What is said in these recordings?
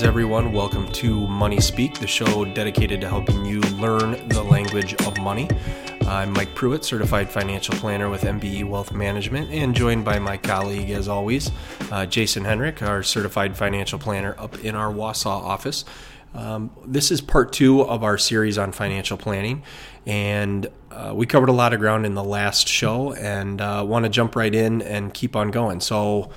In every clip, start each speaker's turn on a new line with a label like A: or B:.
A: Greetings, everyone. Welcome to Money Speak, the show dedicated to helping you learn the language of money. I'm Mike Pruitt, certified financial planner with MBE Wealth Management, and joined by my colleague, as always, uh, Jason Henrik, our certified financial planner up in our Wausau office. Um, this is part two of our series on financial planning, and uh, we covered a lot of ground in the last show, and uh, want to jump right in and keep on going. So,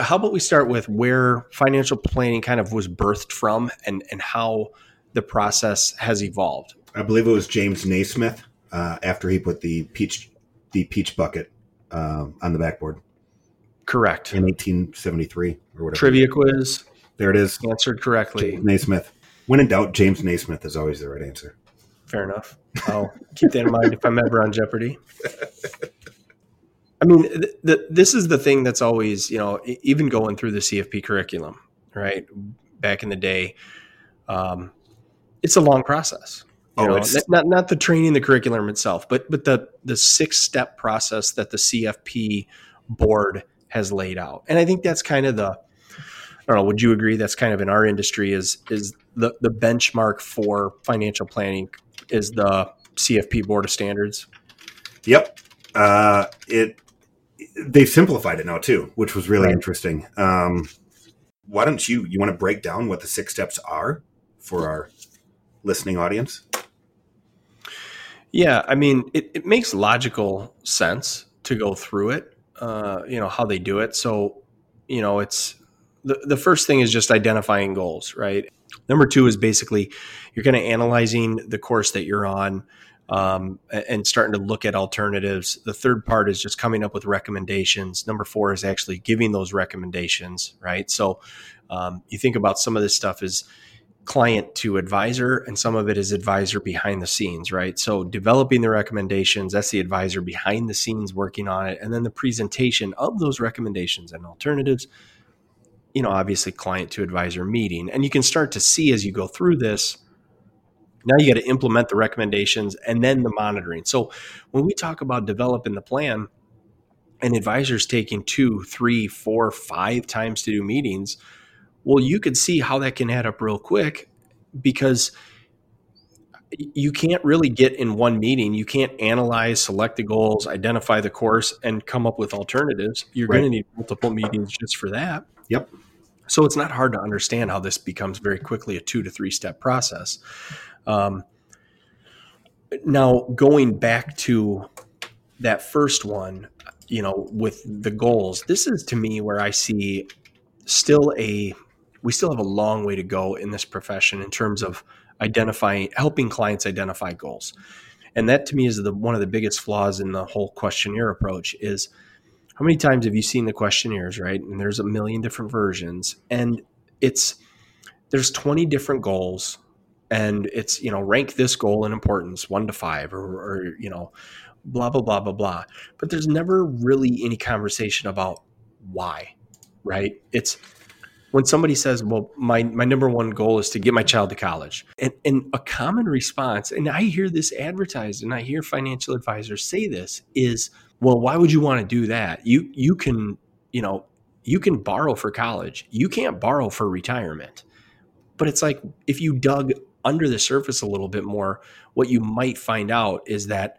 A: how about we start with where financial planning kind of was birthed from and, and how the process has evolved?
B: I believe it was James Naismith uh, after he put the peach the peach bucket um, on the backboard.
A: Correct.
B: In 1873 or whatever.
A: Trivia quiz.
B: There it is.
A: Answered correctly.
B: James Naismith. When in doubt, James Naismith is always the right answer.
A: Fair enough. I'll keep that in mind if I'm ever on Jeopardy. I mean, this is the thing that's always, you know, even going through the CFP curriculum, right? Back in the day, um, it's a long process. You oh, know, not not the training, the curriculum itself, but but the the six step process that the CFP board has laid out, and I think that's kind of the. I don't know. Would you agree? That's kind of in our industry is is the the benchmark for financial planning is the CFP Board of Standards.
B: Yep. Uh, it they've simplified it now too, which was really right. interesting. Um, why don't you you want to break down what the six steps are for our listening audience?
A: Yeah, I mean, it, it makes logical sense to go through it. Uh, you know how they do it. So, you know, it's the the first thing is just identifying goals, right? Number two is basically you're kind of analyzing the course that you're on um, and starting to look at alternatives. The third part is just coming up with recommendations. Number four is actually giving those recommendations, right? So um, you think about some of this stuff is client to advisor, and some of it is advisor behind the scenes, right? So developing the recommendations, that's the advisor behind the scenes working on it, and then the presentation of those recommendations and alternatives. You know, obviously, client to advisor meeting. And you can start to see as you go through this now you got to implement the recommendations and then the monitoring. So when we talk about developing the plan, and advisors taking two, three, four, five times to do meetings, well, you could see how that can add up real quick because you can't really get in one meeting. You can't analyze, select the goals, identify the course, and come up with alternatives. You're right. going to need multiple meetings just for that.
B: Yep.
A: So it's not hard to understand how this becomes very quickly a two to three step process. Um, now, going back to that first one, you know, with the goals, this is to me where I see still a we still have a long way to go in this profession in terms of identifying helping clients identify goals. And that to me is the one of the biggest flaws in the whole questionnaire approach is how many times have you seen the questionnaires, right? And there's a million different versions. And it's there's 20 different goals. And it's you know rank this goal in importance one to five or, or you know blah blah blah blah blah. But there's never really any conversation about why right? It's when somebody says well my my number one goal is to get my child to college. And, and a common response and i hear this advertised and i hear financial advisors say this is well why would you want to do that you you can you know you can borrow for college you can't borrow for retirement but it's like if you dug under the surface a little bit more, what you might find out is that,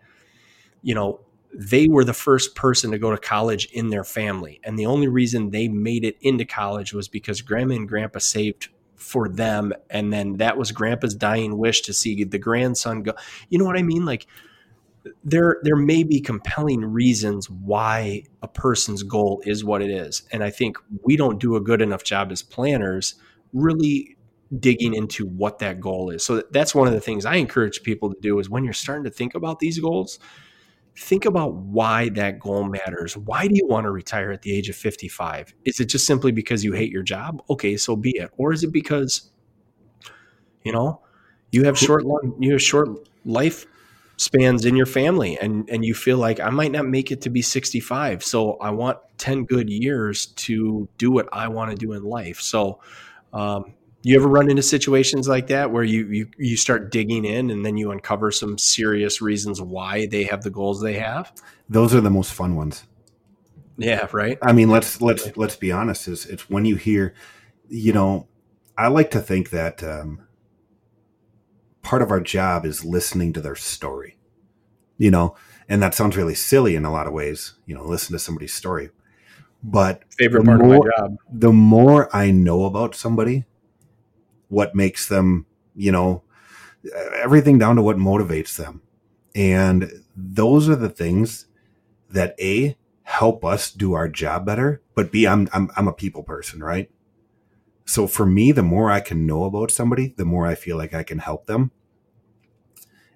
A: you know, they were the first person to go to college in their family. And the only reason they made it into college was because grandma and grandpa saved for them. And then that was grandpa's dying wish to see the grandson go. You know what I mean? Like, there there may be compelling reasons why a person's goal is what it is and i think we don't do a good enough job as planners really digging into what that goal is. So that's one of the things I encourage people to do is when you're starting to think about these goals, think about why that goal matters. Why do you want to retire at the age of 55? Is it just simply because you hate your job? Okay, so be it. Or is it because you know, you have short long you have short life spans in your family and and you feel like I might not make it to be 65. So I want 10 good years to do what I want to do in life. So um, you ever run into situations like that where you, you you start digging in and then you uncover some serious reasons why they have the goals they have?
B: Those are the most fun ones.
A: Yeah, right.
B: I mean, let's let's let's be honest. Is it's when you hear, you know, I like to think that um, part of our job is listening to their story. You know, and that sounds really silly in a lot of ways. You know, listen to somebody's story. But
A: favorite part more, of my job.
B: The more I know about somebody, what makes them, you know, everything down to what motivates them. And those are the things that A help us do our job better, but B I'm I'm I'm a people person, right? So for me, the more I can know about somebody, the more I feel like I can help them.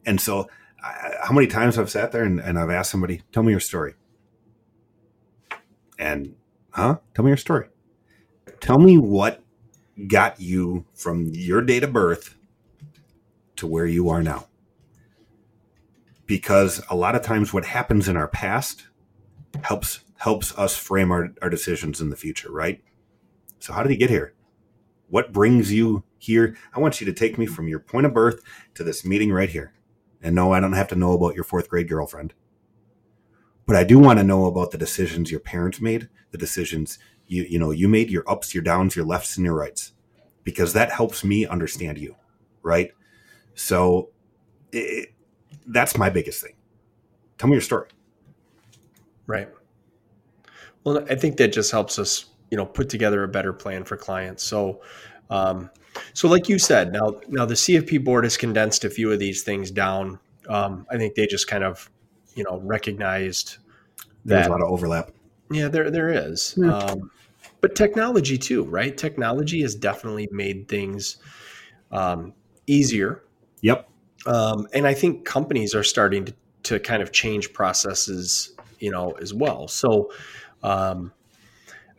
B: And so, I, how many times I've sat there and, and I've asked somebody, "Tell me your story," and huh? Tell me your story. Tell me what got you from your date of birth to where you are now. Because a lot of times, what happens in our past helps helps us frame our, our decisions in the future, right? So, how did he get here? What brings you here? I want you to take me from your point of birth to this meeting right here. And no, I don't have to know about your fourth grade girlfriend. But I do want to know about the decisions your parents made, the decisions you you know you made, your ups, your downs, your lefts, and your rights, because that helps me understand you, right? So it, that's my biggest thing. Tell me your story.
A: Right. Well, I think that just helps us you know put together a better plan for clients. So, um, so like you said, now now the CFP board has condensed a few of these things down. Um, I think they just kind of you know recognized
B: that there's a lot of overlap.
A: Yeah, there there is. Yeah. Um, but technology too, right? Technology has definitely made things um, easier.
B: Yep.
A: Um, and I think companies are starting to, to kind of change processes, you know, as well. So, um,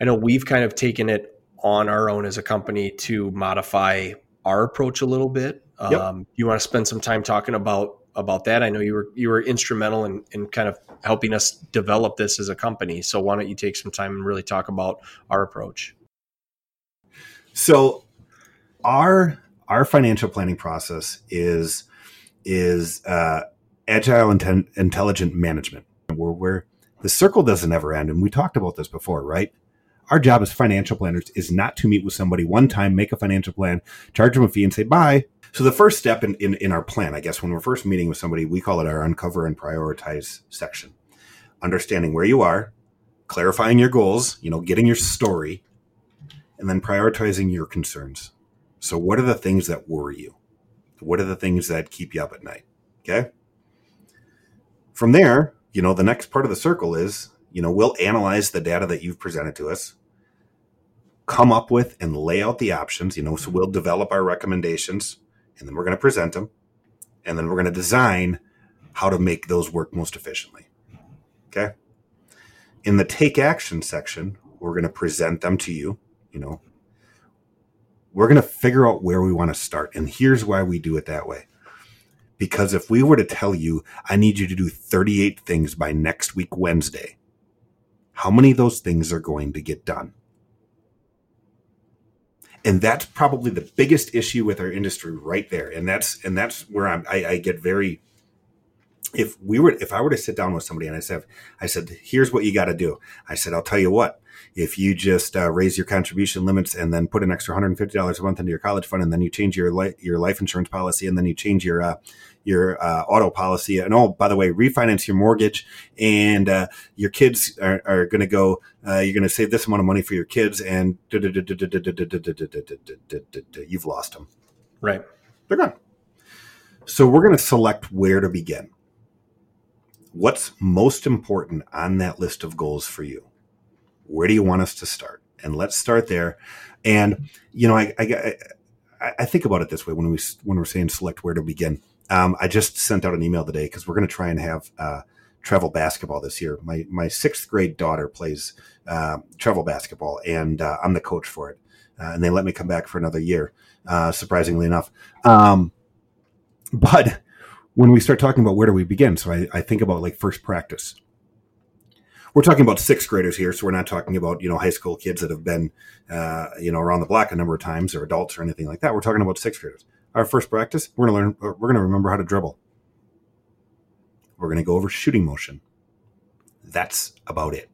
A: I know we've kind of taken it on our own as a company to modify our approach a little bit. Yep. Um, you want to spend some time talking about about that? I know you were you were instrumental in, in kind of helping us develop this as a company. So why don't you take some time and really talk about our approach?
B: So our our financial planning process is is uh, agile inten- intelligent management where, where the circle doesn't ever end and we talked about this before right our job as financial planners is not to meet with somebody one time, make a financial plan, charge them a fee, and say bye. So the first step in, in, in our plan, I guess, when we're first meeting with somebody, we call it our uncover and prioritize section. Understanding where you are, clarifying your goals, you know, getting your story, and then prioritizing your concerns. So what are the things that worry you? What are the things that keep you up at night? Okay. From there, you know, the next part of the circle is, you know, we'll analyze the data that you've presented to us come up with and lay out the options, you know, so we'll develop our recommendations and then we're going to present them and then we're going to design how to make those work most efficiently. Okay. In the take action section, we're going to present them to you, you know. We're going to figure out where we want to start. And here's why we do it that way. Because if we were to tell you, I need you to do 38 things by next week, Wednesday, how many of those things are going to get done? and that's probably the biggest issue with our industry right there. And that's and that's where I'm, I, I get very if we were if i were to sit down with somebody and i said i said here's what you got to do. I said i'll tell you what. If you just uh, raise your contribution limits and then put an extra $150 a month into your college fund and then you change your life your life insurance policy and then you change your uh, your uh, auto policy. And oh, by the way, refinance your mortgage, and uh, your kids are, are going to go. Uh, you're going to save this amount of money for your kids, and you've lost them.
A: Right,
B: they're gone. So we're going to select where to begin. What's most important on that list of goals for you? Where do you want us to start? And let's start there. And you know, I, I, I think about it this way when we when we're saying select where to begin. Um, I just sent out an email today because we're going to try and have uh, travel basketball this year. My my sixth grade daughter plays uh, travel basketball, and uh, I'm the coach for it. Uh, and they let me come back for another year, uh, surprisingly enough. Um, but when we start talking about where do we begin, so I, I think about like first practice. We're talking about sixth graders here, so we're not talking about you know high school kids that have been uh, you know around the block a number of times or adults or anything like that. We're talking about sixth graders our first practice, we're going to learn, we're going to remember how to dribble. We're going to go over shooting motion. That's about it.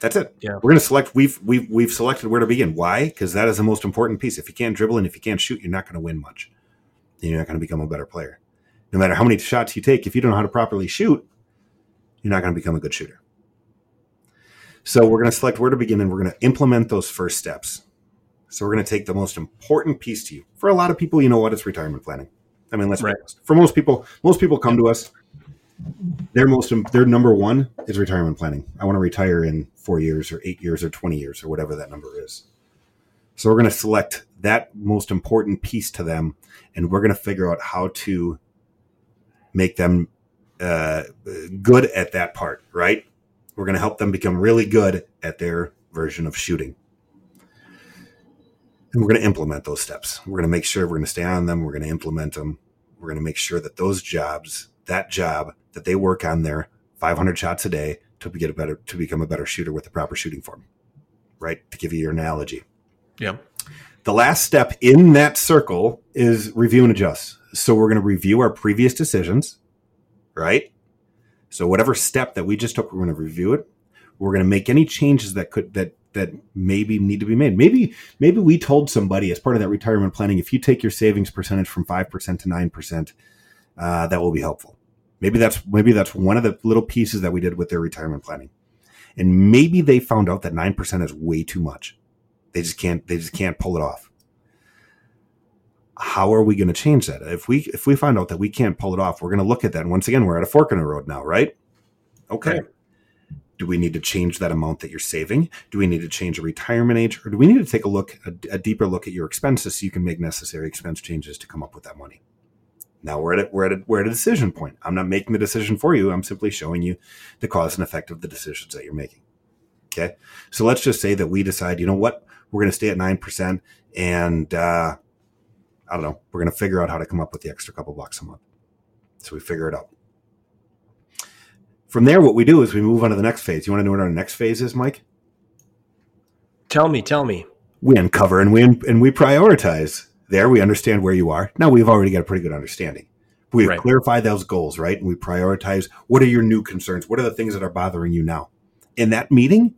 B: That's it.
A: Yeah.
B: We're going to select. We've we've we've selected where to begin. Why? Because that is the most important piece. If you can't dribble and if you can't shoot, you're not going to win much. And you're not going to become a better player. No matter how many shots you take, if you don't know how to properly shoot, you're not going to become a good shooter. So we're going to select where to begin, and we're going to implement those first steps. So we're going to take the most important piece to you. For a lot of people, you know what? It's retirement planning. I mean, let's
A: Right.
B: be honest. For most people, most people come to us. Their most their number one is retirement planning. I want to retire in four years or eight years or twenty years or whatever that number is. So we're going to select that most important piece to them, and we're going to figure out how to make them uh, good at that part. Right? We're going to help them become really good at their version of shooting. And we're going to implement those steps. We're going to make sure we're going to stay on them. We're going to implement them. We're going to make sure that those jobs, that job that they work on their 500 shots a day to get a better, to become a better shooter with the proper shooting form. Right? To give you your analogy.
A: Yeah.
B: The last step in that circle is review and adjust. So we're going to review our previous decisions, right? So whatever step that we just took, we're going to review it. We're going to make any changes that could that that maybe need to be made. Maybe maybe we told somebody as part of that retirement planning, if you take your savings percentage from five percent to nine percent, uh, that will be helpful. Maybe that's maybe that's one of the little pieces that we did with their retirement planning, and maybe they found out that nine percent is way too much. They just can't they just can't pull it off. How are we going to change that? If we if we find out that we can't pull it off, we're going to look at that. And once again, we're at a fork in the road now, right? Okay.
A: Right.
B: Do we need to change that amount that you're saving? Do we need to change a retirement age, or do we need to take a look a, a deeper look at your expenses so you can make necessary expense changes to come up with that money? Now we're at a, we're at a, we're at a decision point. I'm not making the decision for you. I'm simply showing you the cause and effect of the decisions that you're making. Okay, so let's just say that we decide, you know what, we're going to stay at nine percent, and uh, I don't know, we're going to figure out how to come up with the extra couple bucks a month. So we figure it out. From there, what we do is we move on to the next phase. You want to know what our next phase is, Mike?
A: Tell me, tell me.
B: We uncover and we and we prioritize. There, we understand where you are. Now we've already got a pretty good understanding. We
A: Right.
B: clarify those goals, right? And we prioritize. What are your new concerns? What are the things that are bothering you now? In that meeting,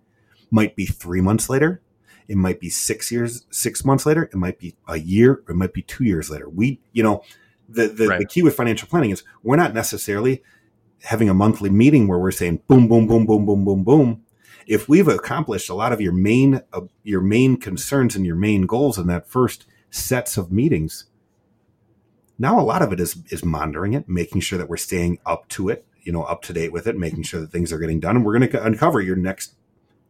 B: might be three months later. It might be six years, six months later. It might be a year. It might be two years later. We, you know, the the, the key with financial planning is we're not necessarily having a monthly meeting where we're saying boom, boom, boom, boom, boom, boom, boom. If we've accomplished a lot of your main uh, your main concerns and your main goals in that first sets of meetings, now a lot of it is is monitoring it, making sure that we're staying up to it, you know, up to date with it, making sure that things are getting done, and we're going to uncover your next,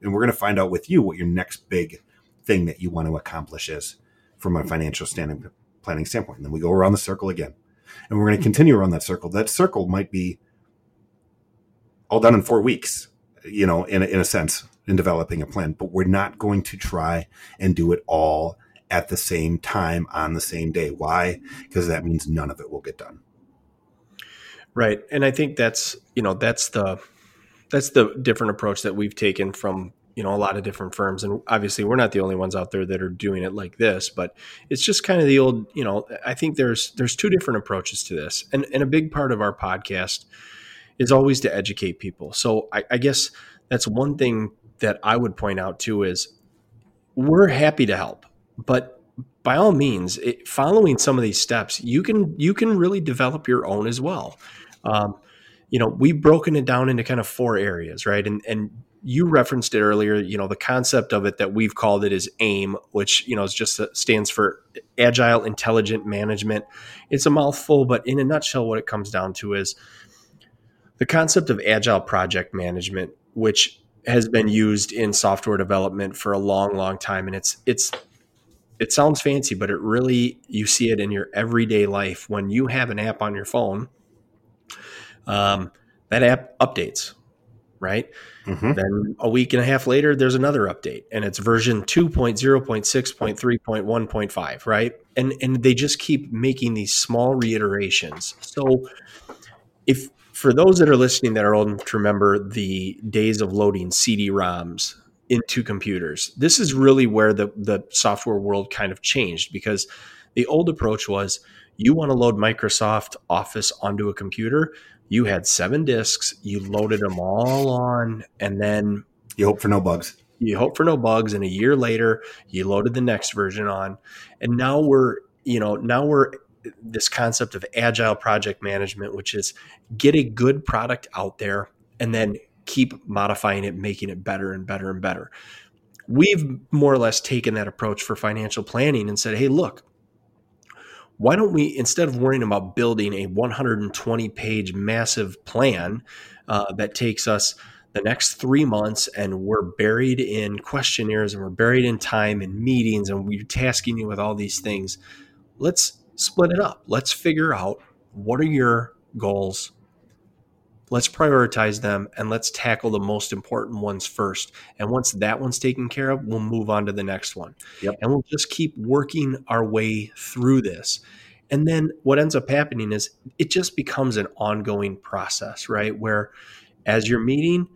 B: and we're going to find out with you what your next big thing that you want to accomplish is from a financial standing planning standpoint. And then we go around the circle again, and we're going to continue around that circle. That circle might be all done in four weeks, you know, in in a sense, in developing a plan. But we're not going to try and do it all at the same time on the same day. Why? Because that means none of it will get done.
A: Right. And I think that's, you know, that's the that's the different approach that we've taken from, you know, a lot of different firms and obviously we're not the only ones out there that are doing it like this, but it's just kind of the old, you know, I think there's there's two different approaches to this. And and a big part of our podcast is always to educate people. So I, I guess that's one thing that I would point out too is we're happy to help, but by all means, it, following some of these steps, you can you can really develop your own as well. Um, you know, we've broken it down into kind of four areas, right? And and you referenced it earlier. You know, the concept of it that we've called it is AIM, which you know is just stands for Agile Intelligent Management. It's a mouthful, but in a nutshell, what it comes down to is the concept of agile project management, which has been used in software development for a long, long time, and it's it's it sounds fancy, but it really you see it in your everyday life when you have an app on your phone. Um, that app updates, right?
B: Mhm.
A: Then a week and a half later, there's another update, and it's version 2.0.6.3.1.5, right? And and they just keep making these small reiterations. So if for those that are listening that are old enough to remember the days of loading CD-ROMs into computers, this is really where the the software world kind of changed because the old approach was you want to load Microsoft Office onto a computer, you had seven disks, you loaded them all on, and then
B: You hope for no bugs.
A: You hope for no bugs, and a year later, you loaded the next version on, and now we're you know now we're this concept of agile project management, which is get a good product out there and then keep modifying it, making it better and better and better. We've more or less taken that approach for financial planning and said, hey, look, why don't we, instead of worrying about building a 120 page massive plan uh, that takes us the next three months and we're buried in questionnaires and we're buried in time and meetings and we're tasking you with all these things, let's split it up. Let's figure out what are your goals. Let's prioritize them and let's tackle the most important ones first. And once that one's taken care of, we'll move on to the next one. Yep. And we'll just keep working our way through this. And then what ends up happening is it just becomes an ongoing process, right? Where as you're meeting,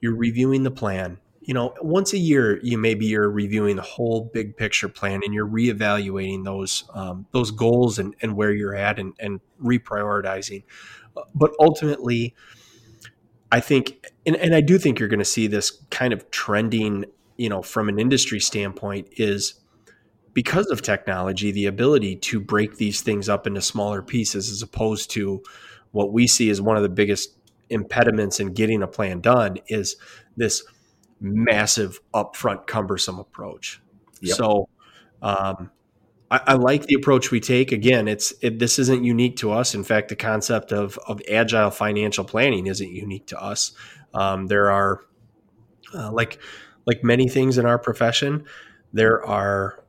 A: you're reviewing the plan, you know, once a year, you maybe you're reviewing the whole big picture plan and you're reevaluating those um, those goals and, and where you're at and, and reprioritizing. But ultimately, I think, and, and I do think you're going to see this kind of trending, you know, from an industry standpoint, is because of technology, the ability to break these things up into smaller pieces as opposed to what we see as one of the biggest impediments in getting a plan done is this massive upfront cumbersome approach. Yep. So um, I, I, like the approach we take. Again, it's it, this isn't unique to us. In fact, the concept of of agile financial planning isn't unique to us. Um, there are uh, like like many things in our profession, there are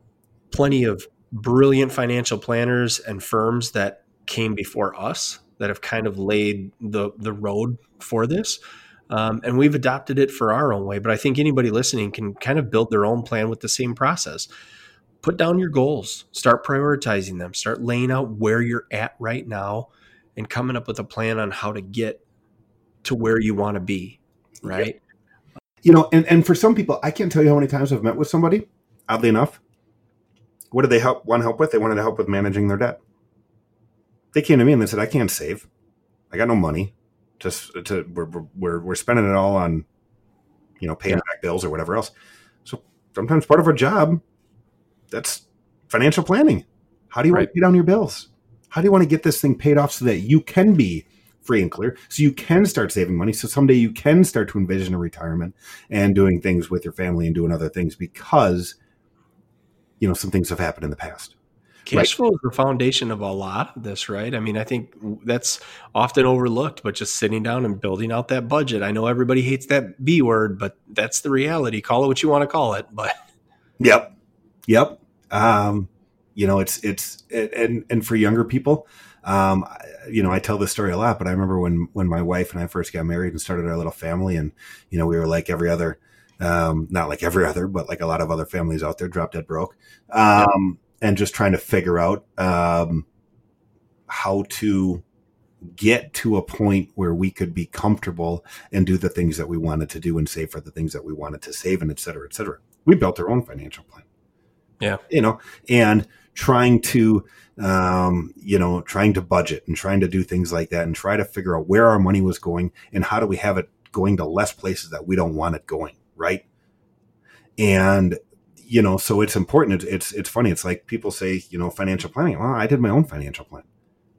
A: plenty of brilliant financial planners and firms that came before us that have kind of laid the the road for this. Um, and we've adopted it for our own way. But I think anybody listening can kind of build their own plan with the same process. Put down your goals, start prioritizing them, start laying out where you're at right now, and coming up with a plan on how to get to where you want to be. Right.
B: You know, and, and for some people, I can't tell you how many times I've met with somebody, oddly enough. What did they help want help with? They wanted to help with managing their debt. They came to me and they said, I can't save. I got no money just to we're, we're we're spending it all on you know paying yeah. back bills or whatever else. So sometimes part of our job that's financial planning. How do you right. want to pay down your bills? How do you want to get this thing paid off so that you can be free and clear so you can start saving money so someday you can start to envision a retirement and doing things with your family and doing other things because you know some things have happened in the past
A: Cash right. flow is the foundation of a lot of this, right? I mean, I think that's often overlooked, but just sitting down and building out that budget. I know everybody hates that B word, but that's the reality. Call it what you want to call it, but
B: Yep. Yep. Um, you know, it's it's and and for younger people, um, you know, I tell this story a lot, but I remember when when my wife and I first got married and started our little family, and you know, we were like every other, um, not like every other, but like a lot of other families out there, drop dead broke. Um, and just trying to figure out um, how to get to a point where we could be comfortable and do the things that we wanted to do and save for the things that we wanted to save and et cetera, et cetera. We built our own financial plan.
A: Yeah.
B: You know, and trying to, um, you know, trying to budget and trying to do things like that and try to figure out where our money was going and how do we have it going to less places that we don't want it going. Right. And you know, so it's important. It's, it's, it's funny. It's like people say, you know, financial planning. Well, I did my own financial plan,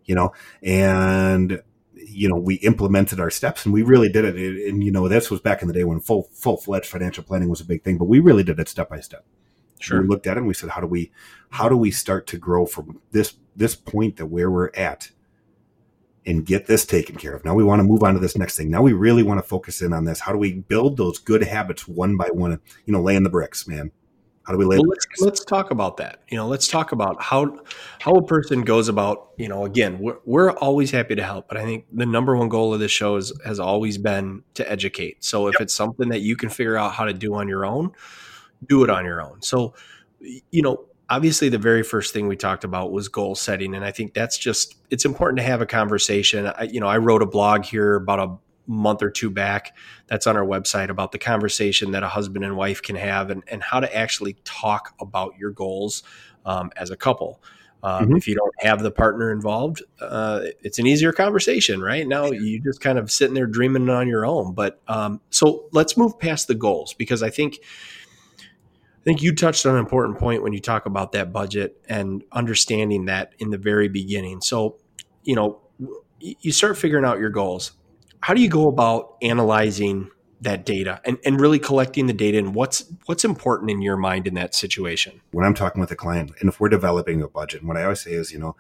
B: you know, and you know, we implemented our steps and we really did it. And, you know, this was back in the day when full, full fledged financial planning was a big thing, but we really did it step by step. Sure. We looked at it and we said, how do we, how do we start to grow from this, this point that where we're at and get this taken care of? Now we want to move on to this next thing. Now we really want to focus in on this. How do we build those good habits one by one? You know, laying the bricks, man. How do we lay?
A: Well, let's, let's talk about that. You know, let's talk about how how a person goes about. You know, again, we're we're always happy to help, but I think the number one goal of this show is, has always been to educate. So if yep. it's something that you can figure out how to do on your own, do it on your own. So, you know, obviously the very first thing we talked about was goal setting and i think that's just it's important to have a conversation I, you know i wrote a blog here about a month or two back that's on our website about the conversation that a husband and wife can have and, and how to actually talk about your goals um, as a couple. Um, mm-hmm. If you don't have the partner involved, uh, it's an easier conversation, right? Now you just kind of sitting there dreaming on your own. But um, so let's move past the goals because I think I think you touched on an important point when you talk about that budget and understanding that in the very beginning. So, you know, you start figuring out your goals. How do you go about analyzing that data and, and really collecting the data and what's what's important in your mind in that situation?
B: When i'm talking with a client and if we're developing a budget what i always say is you know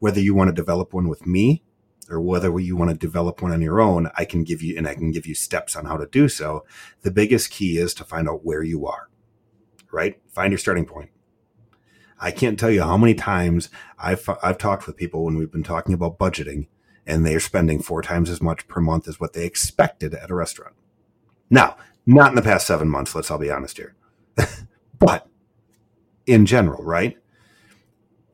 B: whether you want to develop one with me or whether you want to develop one on your own i can give you and i can give you steps on how to do so. The biggest key is to find out where you are right? Find your starting point. I can't tell you how many times i've i've talked with people when we've been talking about budgeting and they're spending four times as much per month as what they expected at a restaurant now, not in the past seven months, let's all be honest here. but in general, right?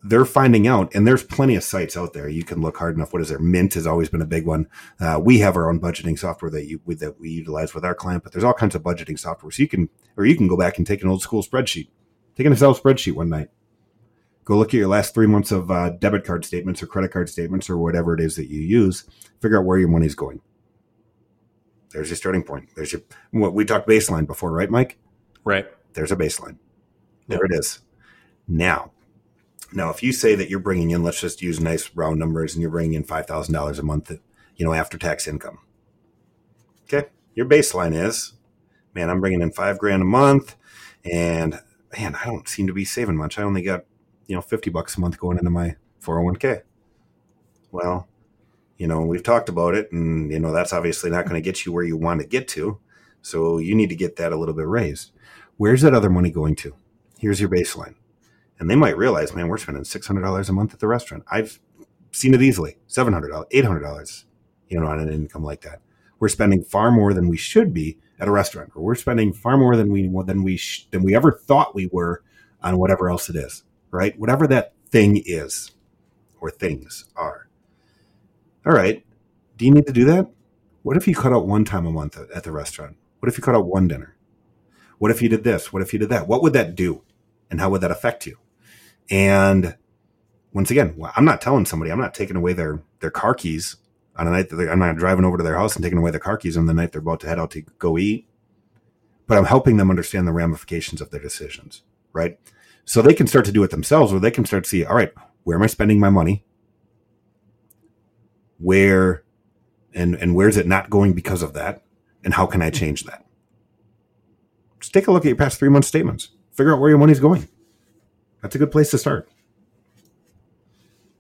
B: They're finding out, and there's plenty of sites out there. You can look hard enough. What is there? Mint has always been a big one. Uh, we have our own budgeting software that you that we utilize with our client, but there's all kinds of budgeting software. So you can, or you can go back and take an old school spreadsheet, take an Excel spreadsheet one night, go look at your last three months of uh, debit card statements or credit card statements or whatever it is that you use. Figure out where your money's going there's your starting point. There's your what we talked baseline before, right, Mike?
A: Right.
B: There's a baseline. There yep. it is. Now, now, if you say that you're bringing in, let's just use nice round numbers, and you're bringing in five thousand dollars a month, you know, after tax income. Okay, your baseline is, man, I'm bringing in five grand a month, and man, I don't seem to be saving much. I only got, you know, fifty bucks a month going into my 401k. Well, you know, we've talked about it, and you know that's obviously not going to get you where you want to get to. So you need to get that a little bit raised. Where's that other money going to? Here's your baseline, and they might realize, man, we're spending six hundred dollars a month at the restaurant. I've seen it easily, seven hundred dollars, eight hundred dollars, you know, on an income like that. We're spending far more than we should be at a restaurant, or we're spending far more than we than we sh- than we ever thought we were on whatever else it is, right? Whatever that thing is, or things are all right, do you need to do that? What if you cut out one time a month at the restaurant? What if you cut out one dinner? What if you did this? What if you did that? What would that do? And how would that affect you? And once again, I'm not telling somebody, I'm not taking away their, their car keys on a night that I'm not driving over to their house and taking away their car keys on the night they're about to head out to go eat. But I'm helping them understand the ramifications of their decisions, right? So they can start to do it themselves, or they can start to see, all right, where am I spending my money? where and and where's it not going because of that? And how can i change that? Just take a look at your past three month statements. Figure out where your money's going. That's a good place to start.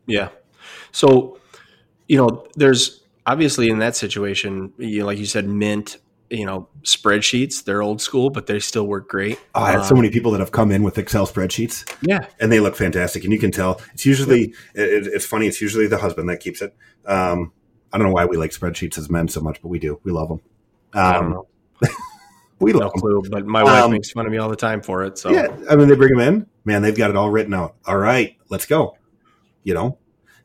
A: Yeah. So you know there's obviously in that situation you know, like you said mint you know spreadsheets. They're old school but they still work great.
B: Oh, i have um, so many people that have come in with excel spreadsheets.
A: Yeah.
B: And they look fantastic. And you can tell it's usually yeah. it, it's funny it's usually the husband that keeps it. Um, i don't know why we like spreadsheets as men so much but we do. We love them
A: um, i don't um, know. we love no clue but my wife um, makes fun of me all the time for it so.
B: Yeah i mean they bring them in. Man they've got it all written out. All right let's go. You know?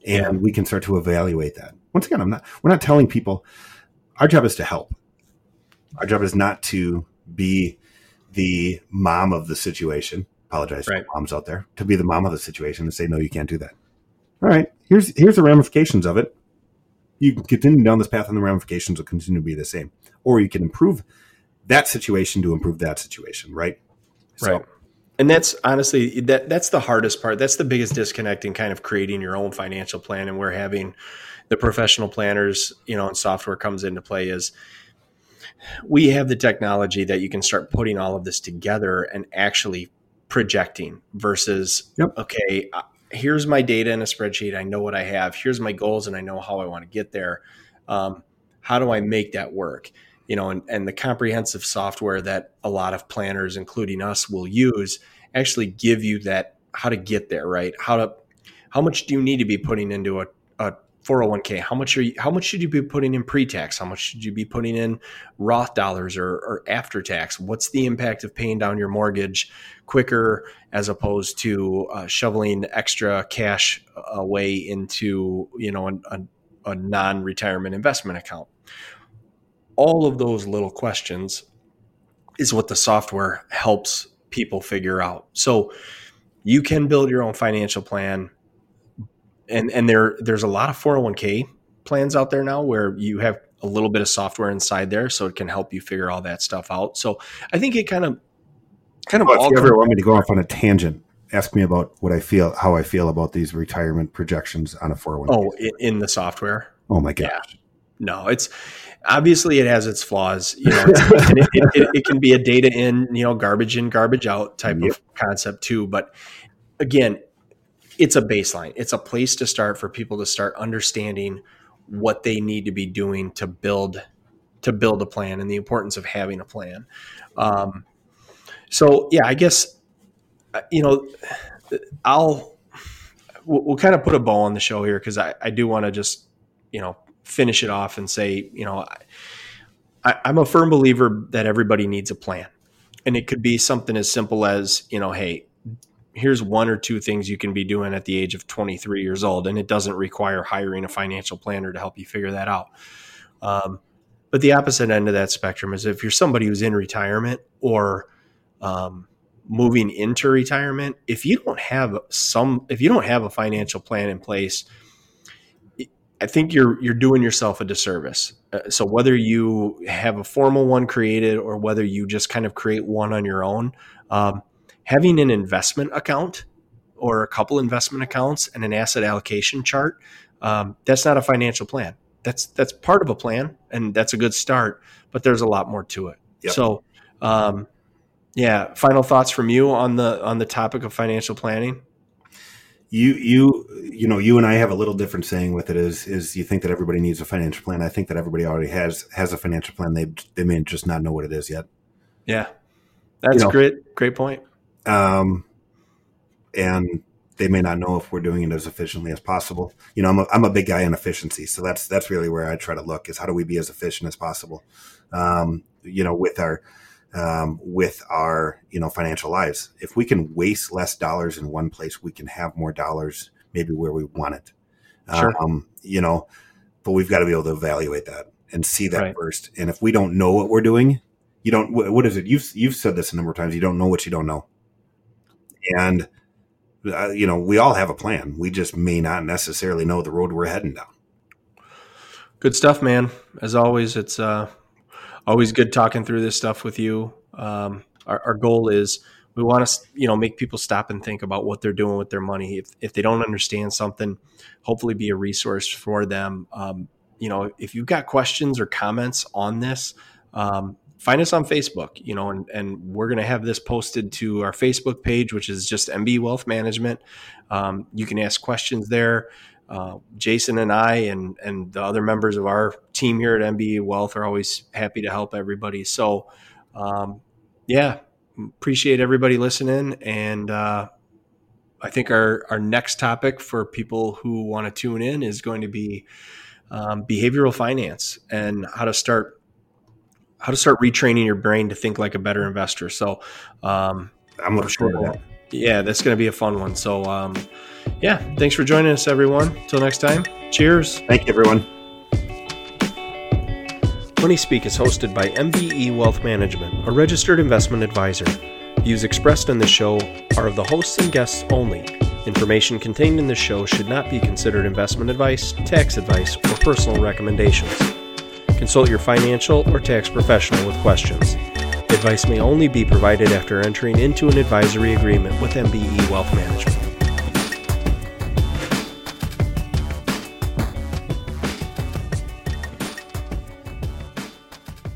B: And yeah. we can start to evaluate that. Once again i'm not we're not telling people our job is to help our job is not to be the mom of the situation. Apologize right. moms out there. To be the mom of the situation and say, no, you can't do that. All right, here's here's the ramifications of it. You can continue down this path, and the ramifications will continue to be the same. Or you can improve that situation to improve that situation, right?
A: So, right. And that's honestly that that's the hardest part. That's the biggest disconnect in kind of creating your own financial plan. And we're having the professional planners, you know, and software comes into play is we have the technology that you can start putting all of this together and actually projecting versus yep. okay uh, here's my data in a spreadsheet. I know what i have. Here's my goals and i know how i want to get there. Um, how do i make that work? You know and, and the comprehensive software that a lot of planners including us will use actually give you that how to get there right? How to how much do you need to be putting into a, a 401k how much are you how much should you be putting in pre-tax? How much should you be putting in roth dollars or, or after tax what's the impact of paying down your mortgage quicker as opposed to uh, shoveling extra cash away into you know a, a non-retirement investment account? All of those little questions is what the software helps people figure out. So you can build your own financial plan and and there there's a lot of 401k plans out there now where you have a little bit of software inside there, so it can help you figure all that stuff out. So I think it kind of kind of
B: Well,
A: all
B: if you ever want me to go off on a tangent, ask me about what I feel, how I feel about these retirement projections on a 401k.
A: oh, oh in, in the software.
B: Oh my gosh.
A: Yeah. No, it's obviously it has its flaws. You know, it, it, it, it can be a data in, you know, garbage in, garbage out type
B: Yep.
A: of concept too. But again, it's a baseline. It's a place to start for people to start understanding what they need to be doing to build to build a plan and the importance of having a plan. Um, so yeah, I guess uh, you know I'll we'll, kind of put a bow on the show here because I, I do want to just you know finish it off and say you know I, I'm a firm believer that everybody needs a plan, and it could be something as simple as you know hey here's one or two things you can be doing at the age of 23 years old and it doesn't require hiring a financial planner to help you figure that out um, but the opposite end of that spectrum is if you're somebody who's in retirement or um, moving into retirement if you don't have some if you don't have a financial plan in place I think you're you're doing yourself a disservice. Uh, so whether you have a formal one created or whether you just kind of create one on your own, um, having an investment account or a couple investment accounts and an asset allocation chart, um, that's not a financial plan. That's that's part of a plan, and that's a good start. But there's a lot more to it.
B: Yep.
A: So, um, yeah. Final thoughts from you on the on the topic of financial planning?
B: You you you know you and I have a little different saying with it is is you think that everybody needs a financial plan. I think that everybody already has has a financial plan. They they may just not know what it is yet.
A: Yeah, that's
B: You know.
A: great. Great point.
B: Um, and they may not know if we're doing it as efficiently as possible. You know, I'm a, I'm a big guy on efficiency, so that's that's really where I try to look is how do we be as efficient as possible. Um, you know, with our um, with our you know financial lives. If we can waste less dollars in one place, we can have more dollars maybe where we want it.
A: Sure.
B: Um, you know, but we've got to be able to evaluate that and see that
A: Right.
B: first. And if we don't know what we're doing, you don't. What is it? You've you've said this a number of times. You don't know what you don't know, and uh, you know we all have a plan. We just may not necessarily know the road we're heading down.
A: Good stuff, man. As always, it's uh, always good talking through this stuff with you. Um, our, our goal is we want to, you know, make people stop and think about what they're doing with their money. If, if they don't understand something, hopefully be a resource for them. Um, you know, if you've got questions or comments on this, um, find us on Facebook, you know, and, and we're going to have this posted to our Facebook page, which is just MBE Wealth Management. Um, you can ask questions there. Uh, Jason and I and and the other members of our team here at MBE Wealth are always happy to help everybody. So, um, yeah, appreciate everybody listening. And uh, I think our our next topic for people who want to tune in is going to be um, behavioral finance and how to start how to start retraining your brain to think like a better investor. So, um,
B: I'm looking
A: sure
B: forward to that.
A: yeah, that's going to be a fun one. So, um, yeah, thanks for joining us, everyone. Till next time, cheers.
B: Thank you, everyone.
A: Money Speak is hosted by MBE Wealth Management, a registered investment advisor. Views expressed in this show are of the hosts and guests only. Information contained in this show should not be considered investment advice, tax advice, or personal recommendations. Consult your financial or tax professional with questions. Advice may only be provided after entering into an advisory agreement with MBE Wealth Management.